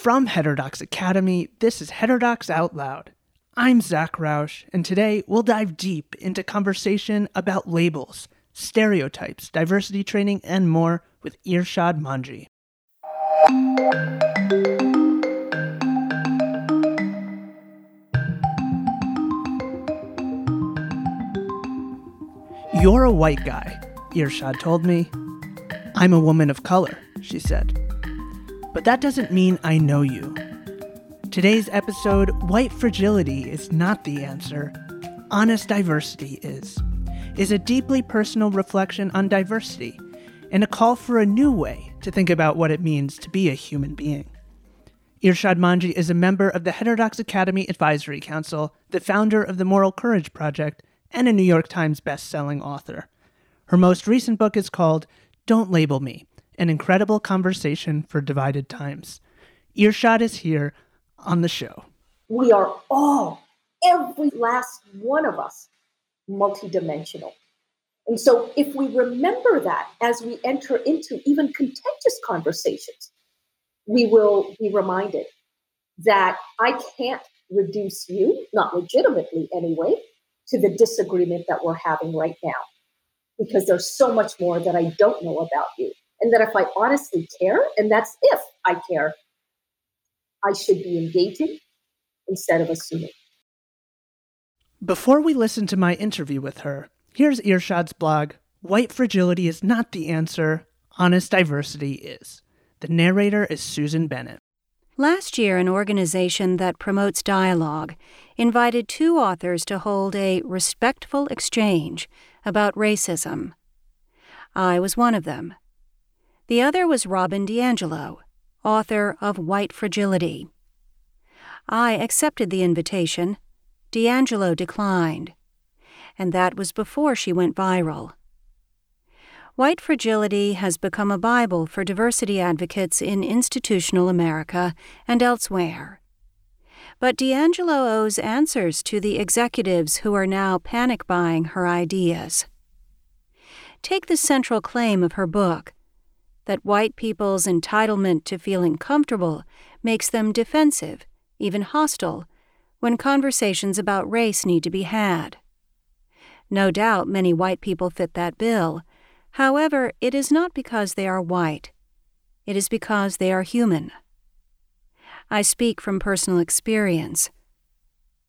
From Heterodox Academy, this is Heterodox Out Loud. I'm Zach Rausch, and today we'll dive deep into conversation about labels, stereotypes, diversity training, and more with Irshad Manji. You're a white guy, Irshad told me. I'm a woman of color, she said. But that doesn't mean I know you. Today's episode, White Fragility is not the answer. Honest Diversity is. Is a deeply personal reflection on diversity and a call for a new way to think about what it means to be a human being. Irshad Manji is a member of the Heterodox Academy Advisory Council, the founder of the Moral Courage Project, and a New York Times best-selling author. Her most recent book is called Don't Label Me an incredible conversation for divided times. Irshad is here on the show. We are all, every last one of us, multidimensional. And so, if we remember that as we enter into even contentious conversations, we will be reminded that I can't reduce you, not legitimately anyway, to the disagreement that we're having right now, because there's so much more that I don't know about you and that if I honestly care, and that's if I care, I should be engaging instead of assuming. Before we listen to my interview with her, here's Irshad's blog White Fragility is Not the Answer, Honest Diversity is. The narrator is Susan Bennett. Last year, an organization that promotes dialogue invited two authors to hold a respectful exchange about racism. I was one of them. The other was Robin DiAngelo, author of White Fragility. I accepted the invitation. DiAngelo declined. And that was before she went viral. White Fragility has become a Bible for diversity advocates in institutional America and elsewhere. But DiAngelo owes answers to the executives who are now panic buying her ideas. Take the central claim of her book that white people's entitlement to feeling comfortable makes them defensive, even hostile, when conversations about race need to be had. No doubt many white people fit that bill. However, it is not because they are white. It is because they are human. I speak from personal experience.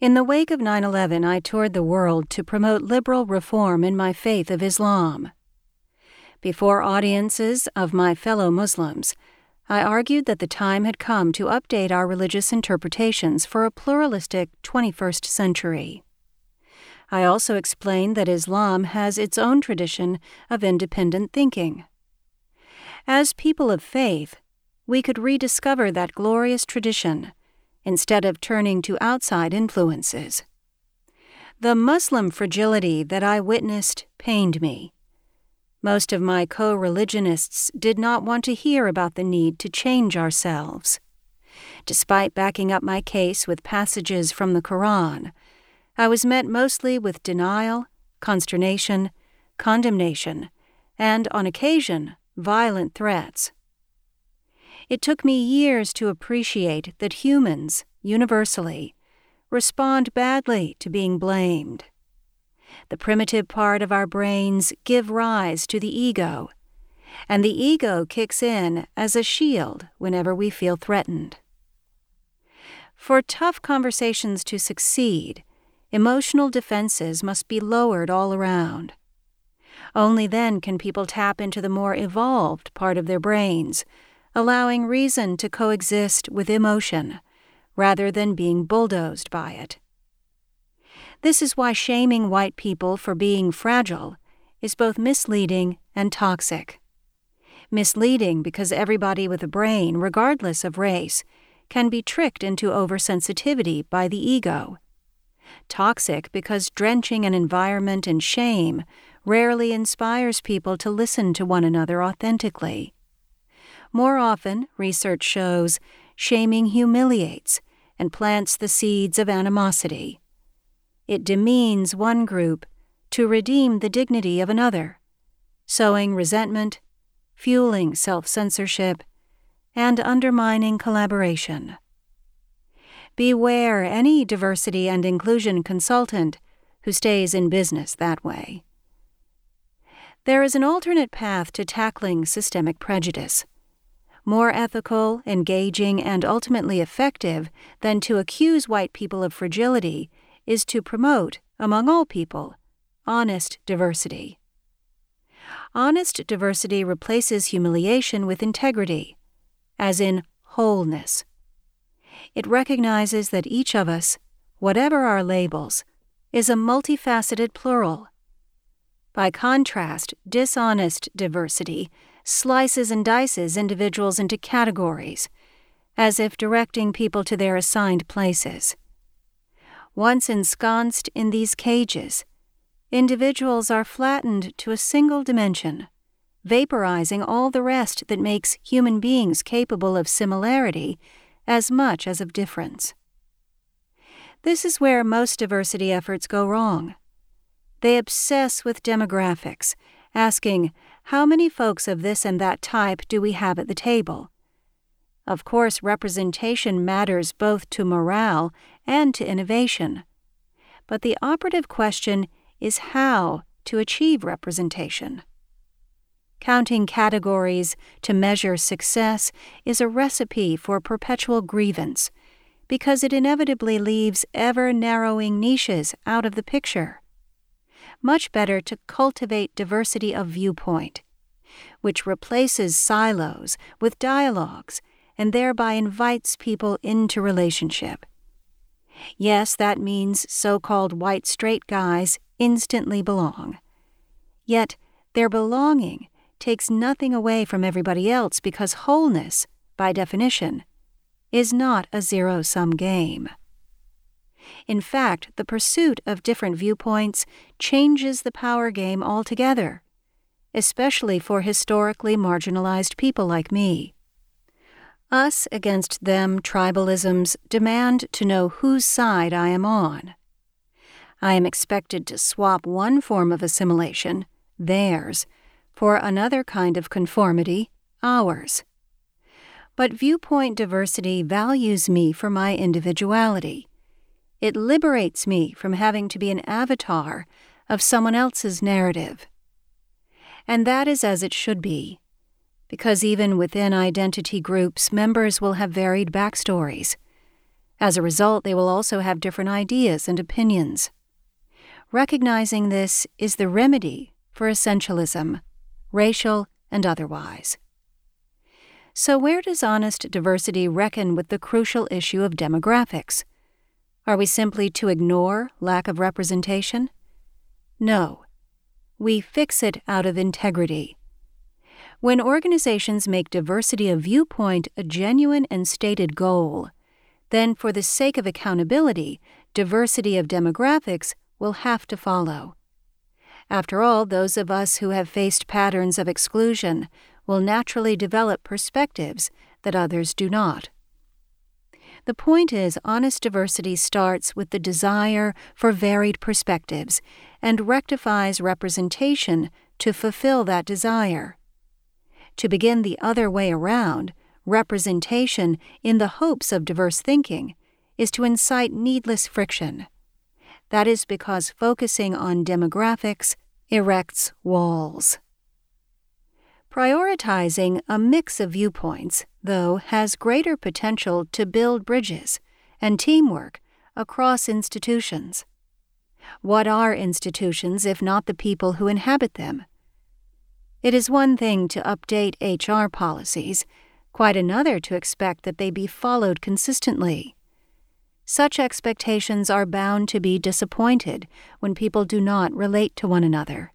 In the wake of 9 11, I toured the world to promote liberal reform in my faith of Islam. Before audiences of my fellow Muslims, I argued that the time had come to update our religious interpretations for a pluralistic 21st century. I also explained that Islam has its own tradition of independent thinking. As people of faith, we could rediscover that glorious tradition instead of turning to outside influences. The Muslim fragility that I witnessed pained me most of my co religionists did not want to hear about the need to change ourselves. Despite backing up my case with passages from the Koran, I was met mostly with denial, consternation, condemnation, and, on occasion, violent threats. It took me years to appreciate that humans, universally, respond badly to being blamed the primitive part of our brains give rise to the ego, and the ego kicks in as a shield whenever we feel threatened. For tough conversations to succeed, emotional defenses must be lowered all around. Only then can people tap into the more evolved part of their brains, allowing reason to coexist with emotion rather than being bulldozed by it. This is why shaming white people for being fragile is both misleading and toxic. Misleading because everybody with a brain, regardless of race, can be tricked into oversensitivity by the ego. Toxic because drenching an environment in shame rarely inspires people to listen to one another authentically. More often, research shows, shaming humiliates and plants the seeds of animosity. It demeans one group to redeem the dignity of another, sowing resentment, fueling self censorship, and undermining collaboration. Beware any diversity and inclusion consultant who stays in business that way. There is an alternate path to tackling systemic prejudice more ethical, engaging, and ultimately effective than to accuse white people of fragility is to promote, among all people, honest diversity. Honest diversity replaces humiliation with integrity, as in wholeness. It recognizes that each of us, whatever our labels, is a multifaceted plural. By contrast, dishonest diversity slices and dices individuals into categories, as if directing people to their assigned places. Once ensconced in these cages, individuals are flattened to a single dimension, vaporizing all the rest that makes human beings capable of similarity as much as of difference. This is where most diversity efforts go wrong. They obsess with demographics, asking, how many folks of this and that type do we have at the table? Of course, representation matters both to morale and to innovation. But the operative question is how to achieve representation. Counting categories to measure success is a recipe for perpetual grievance because it inevitably leaves ever narrowing niches out of the picture much better to cultivate diversity of viewpoint, which replaces silos with dialogues and thereby invites people into relationship. Yes, that means so called white straight guys instantly belong. Yet, their belonging takes nothing away from everybody else because wholeness, by definition, is not a zero sum game. In fact, the pursuit of different viewpoints changes the power game altogether, especially for historically marginalized people like me. Us against them tribalisms demand to know whose side I am on. I am expected to swap one form of assimilation, theirs, for another kind of conformity, ours. But viewpoint diversity values me for my individuality it liberates me from having to be an avatar of someone else's narrative. And that is as it should be, because even within identity groups, members will have varied backstories. As a result, they will also have different ideas and opinions. Recognizing this is the remedy for essentialism, racial and otherwise. So, where does honest diversity reckon with the crucial issue of demographics? Are we simply to ignore lack of representation? No. We fix it out of integrity. When organizations make diversity of viewpoint a genuine and stated goal, then for the sake of accountability, diversity of demographics will have to follow. After all, those of us who have faced patterns of exclusion will naturally develop perspectives that others do not. The point is, honest diversity starts with the desire for varied perspectives and rectifies representation to fulfill that desire. To begin the other way around, representation in the hopes of diverse thinking is to incite needless friction. That is because focusing on demographics erects walls. Prioritizing a mix of viewpoints, though, has greater potential to build bridges and teamwork across institutions. What are institutions if not the people who inhabit them? It is one thing to update HR policies, quite another to expect that they be followed consistently. Such expectations are bound to be disappointed when people do not relate to one another.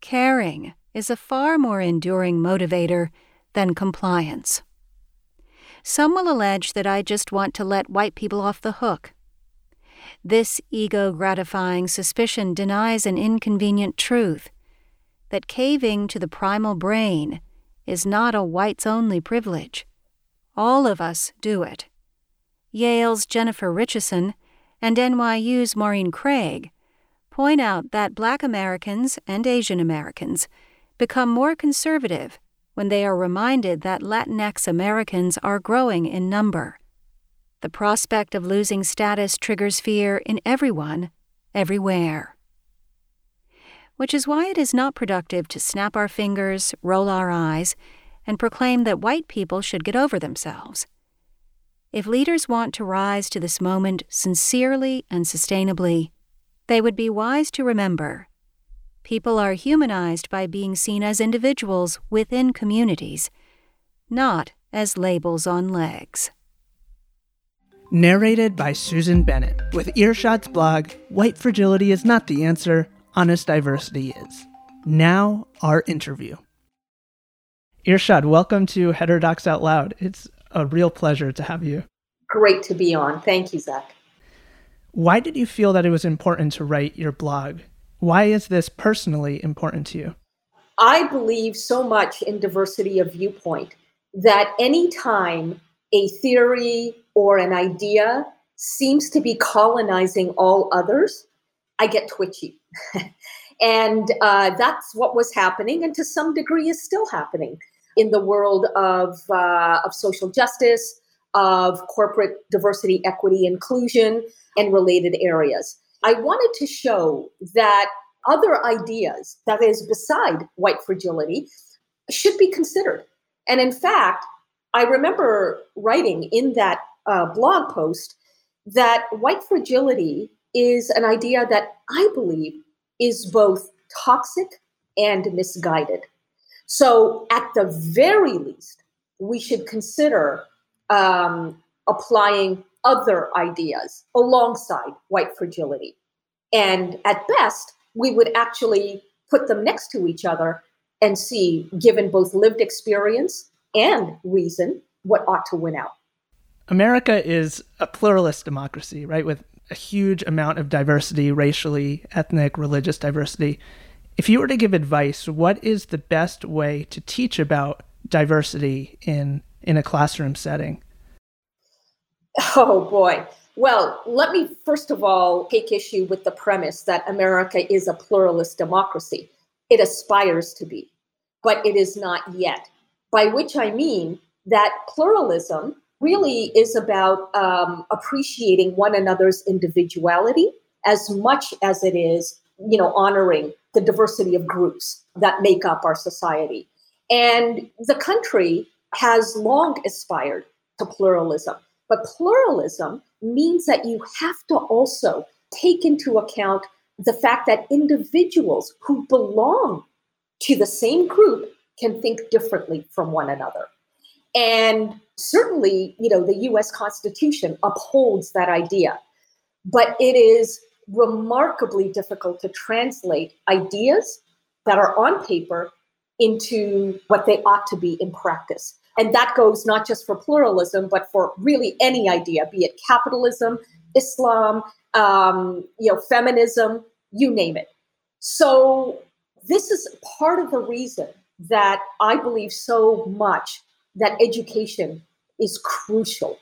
Caring is a far more enduring motivator than compliance. Some will allege that I just want to let white people off the hook. This ego gratifying suspicion denies an inconvenient truth that caving to the primal brain is not a whites only privilege. All of us do it. Yale's Jennifer Richeson and NYU's Maureen Craig point out that black Americans and Asian Americans become more conservative when they are reminded that Latinx Americans are growing in number. The prospect of losing status triggers fear in everyone, everywhere. Which is why it is not productive to snap our fingers, roll our eyes, and proclaim that white people should get over themselves. If leaders want to rise to this moment sincerely and sustainably, they would be wise to remember people are humanized by being seen as individuals within communities, not as labels on legs. Narrated by Susan Bennett, with Irshad's blog, White Fragility is not the answer, honest diversity is. Now, our interview. Irshad, welcome to Heterodox Out Loud. It's a real pleasure to have you. Great to be on. Thank you, Zach. Why did you feel that it was important to write your blog? Why is this personally important to you? I believe so much in diversity of viewpoint that anytime a theory or an idea seems to be colonizing all others, I get twitchy. and uh, that's what was happening, and to some degree is still happening in the world of, uh, of social justice, of corporate diversity, equity, inclusion, and related areas. I wanted to show that other ideas, that is, beside white fragility, should be considered. And in fact, I remember writing in that uh, blog post that white fragility is an idea that I believe is both toxic and misguided. So, at the very least, we should consider um, applying other ideas alongside white fragility. And at best, we would actually put them next to each other and see, given both lived experience and reason, what ought to win out. America is a pluralist democracy, right? With a huge amount of diversity, racially, ethnic, religious diversity. If you were to give advice, what is the best way to teach about diversity in in a classroom setting? Oh boy. Well, let me first of all take issue with the premise that America is a pluralist democracy. It aspires to be, but it is not yet. By which I mean that pluralism really is about um, appreciating one another's individuality as much as it is, you know, honoring the diversity of groups that make up our society. And the country has long aspired to pluralism. But pluralism means that you have to also take into account the fact that individuals who belong to the same group can think differently from one another. And certainly, you know, the US Constitution upholds that idea. But it is remarkably difficult to translate ideas that are on paper into what they ought to be in practice. And that goes not just for pluralism, but for really any idea, be it capitalism, Islam, um, you know, feminism, you name it. So this is part of the reason that I believe so much that education is crucial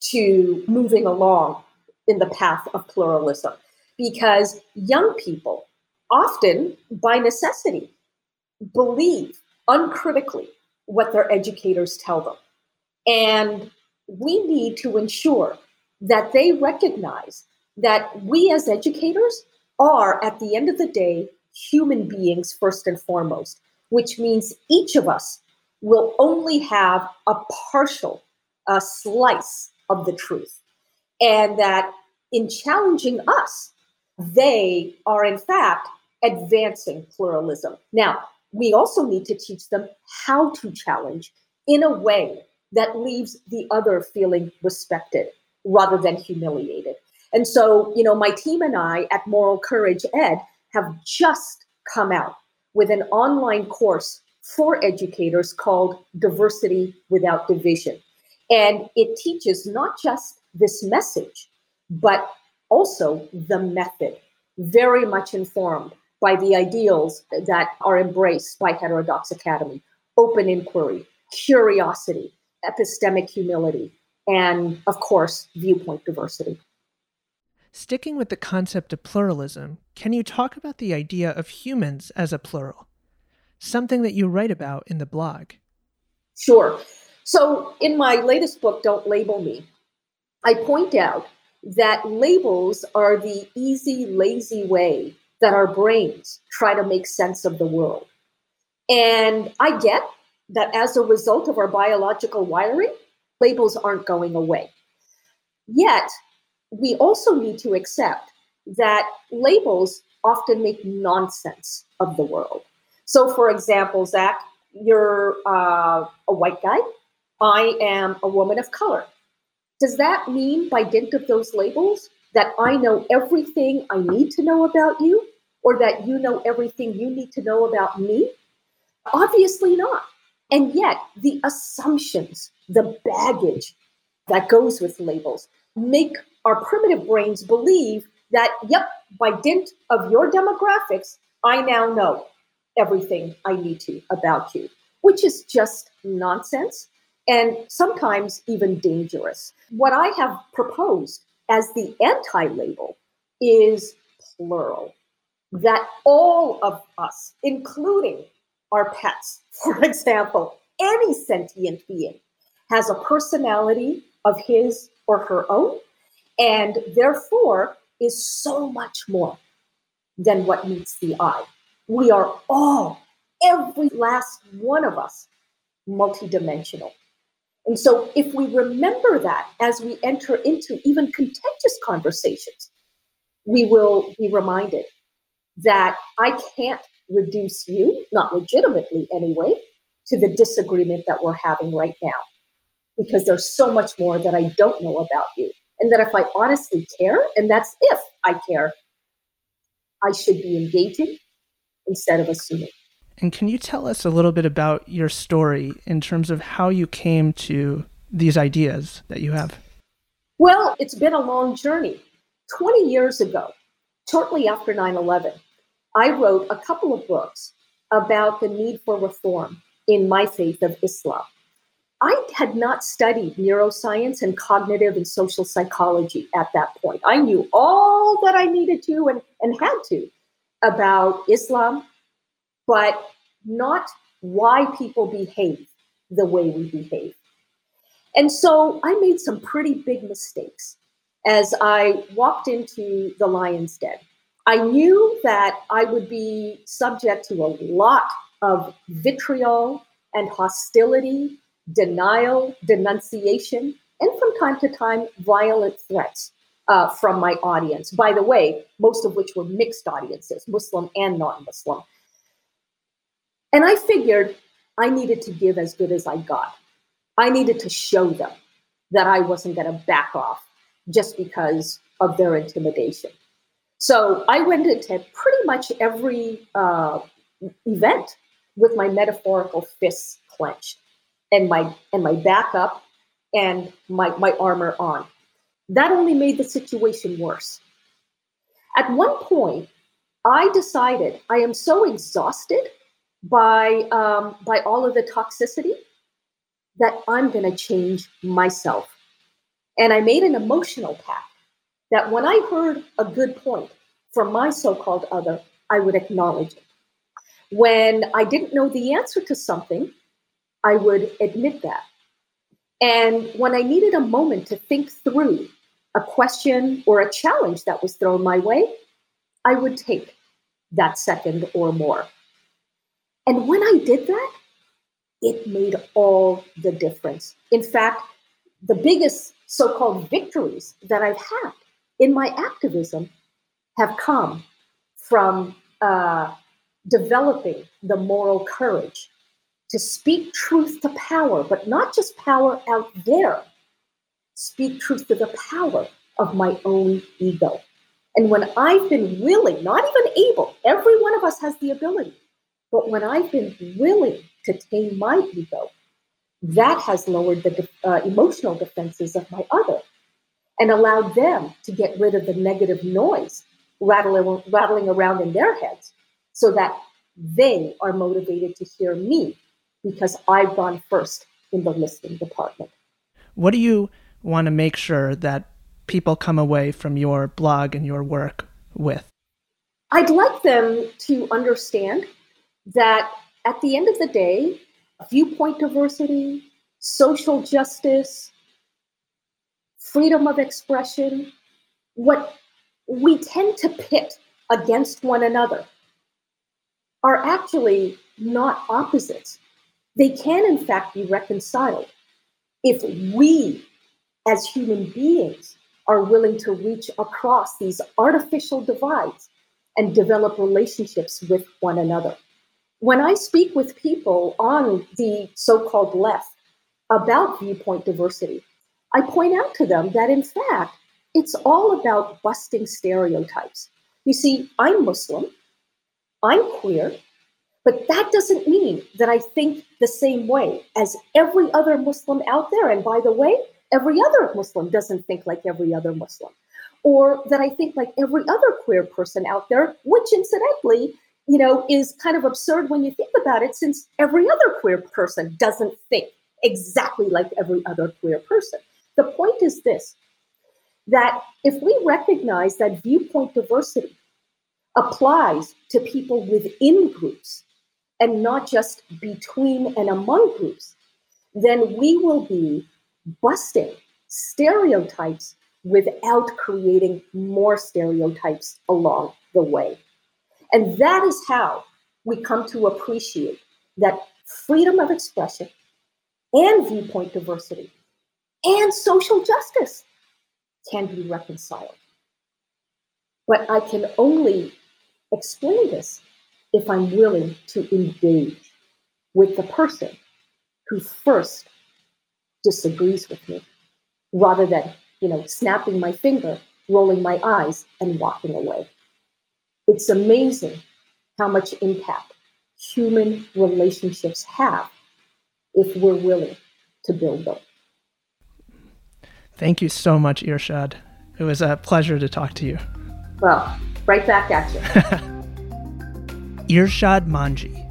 to moving along in the path of pluralism. Because young people often by necessity believe uncritically what their educators tell them. And we need to ensure that they recognize that we as educators are at the end of the day human beings first and foremost which means each of us will only have a partial a slice of the truth. And that in challenging us, they are in fact advancing pluralism. Now, we also need to teach them how to challenge in a way that leaves the other feeling respected rather than humiliated. And so, you know, my team and I at Moral Courage Ed have just come out with an online course for educators called Diversity Without Division. And it teaches not just this message, but also the method, very much informed by the ideals that are embraced by Heterodox Academy open inquiry, curiosity, epistemic humility, and of course, viewpoint diversity. Sticking with the concept of pluralism, can you talk about the idea of humans as a plural? Something that you write about in the blog. Sure. So, in my latest book, Don't Label Me, I point out that labels are the easy, lazy way that our brains try to make sense of the world. And I get that as a result of our biological wiring, labels aren't going away. Yet, we also need to accept that labels often make nonsense of the world. So, for example, Zach, you're uh, a white guy. I am a woman of color. Does that mean, by dint of those labels, that I know everything I need to know about you, or that you know everything you need to know about me? Obviously not. And yet, the assumptions, the baggage that goes with labels make our primitive brains believe that, yep, by dint of your demographics, I now know everything I need to about you, which is just nonsense and sometimes even dangerous. What I have proposed as the anti label is plural, that all of us, including our pets, for example, any sentient being, has a personality of his or her own, and therefore is so much more than what meets the eye. We are all, every last one of us, multidimensional. And so, if we remember that as we enter into even contentious conversations, we will be reminded that I can't reduce you, not legitimately anyway, to the disagreement that we're having right now. Because there's so much more that I don't know about you. And that if I honestly care, and that's if I care, I should be engaging instead of assuming. And can you tell us a little bit about your story in terms of how you came to these ideas that you have? Well, it's been a long journey. 20 years ago, shortly after 9 11, I wrote a couple of books about the need for reform in my faith of Islam. I had not studied neuroscience and cognitive and social psychology at that point. I knew all that I needed to and, and had to about Islam, but not why people behave the way we behave. And so I made some pretty big mistakes as I walked into the lion's den. I knew that I would be subject to a lot of vitriol and hostility, denial, denunciation, and from time to time, violent threats uh, from my audience. By the way, most of which were mixed audiences, Muslim and non Muslim. And I figured I needed to give as good as I got. I needed to show them that I wasn't going to back off just because of their intimidation. So I went into pretty much every uh, event with my metaphorical fists clenched and my and my back up and my, my armor on. That only made the situation worse. At one point, I decided I am so exhausted by um, by all of the toxicity that I'm going to change myself. And I made an emotional pact that when I heard a good point from my so called other, I would acknowledge it. When I didn't know the answer to something, I would admit that. And when I needed a moment to think through a question or a challenge that was thrown my way, I would take that second or more. And when I did that, it made all the difference. In fact, the biggest so called victories that I've had in my activism have come from uh, developing the moral courage to speak truth to power, but not just power out there. Speak truth to the power of my own ego. And when I've been willing, not even able, every one of us has the ability, but when I've been willing to tame my ego, that has lowered the uh, emotional defenses of my other and allowed them to get rid of the negative noise rattling, rattling around in their heads so that they are motivated to hear me because I've gone first in the listening department. What do you want to make sure that people come away from your blog and your work with? I'd like them to understand that at the end of the day, viewpoint diversity, social justice, freedom of expression, what we tend to pit against one another are actually not opposites. They can, in fact, be reconciled if we, as human beings, are willing to reach across these artificial divides and develop relationships with one another. When I speak with people on the so called left about viewpoint diversity, I point out to them that, in fact, it's all about busting stereotypes. You see, I'm Muslim, I'm queer, but that doesn't mean that I think the same way as every other Muslim out there. And by the way, every other Muslim doesn't think like every other Muslim. Or that I think like every other queer person out there, which incidentally, you know, is kind of absurd when you think about it, since every other queer person doesn't think exactly like every other queer person. The point is this that if we recognize that viewpoint diversity applies to people within groups, and not just between and among groups, then we will be busting stereotypes without creating more stereotypes along the way. And that is how we come to appreciate that freedom of expression and viewpoint diversity and social justice can be reconciled. But I can only explain this if I'm willing to engage with the person who first disagrees with me rather than, you know, snapping my finger, rolling my eyes, and walking away. It's amazing how much impact human relationships have if we're willing to build them. Thank you so much, Irshad. It was a pleasure to talk to you. Well, right back at you. Irshad Manji.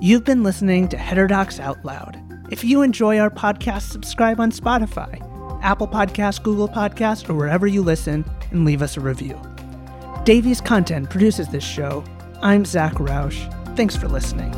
You've been listening to Heterodox Out Loud. If you enjoy our podcast, subscribe on Spotify, Apple Podcasts, Google Podcasts, or wherever you listen, and leave us a review. Davis Content produces this show. I'm Zach Rausch. Thanks for listening.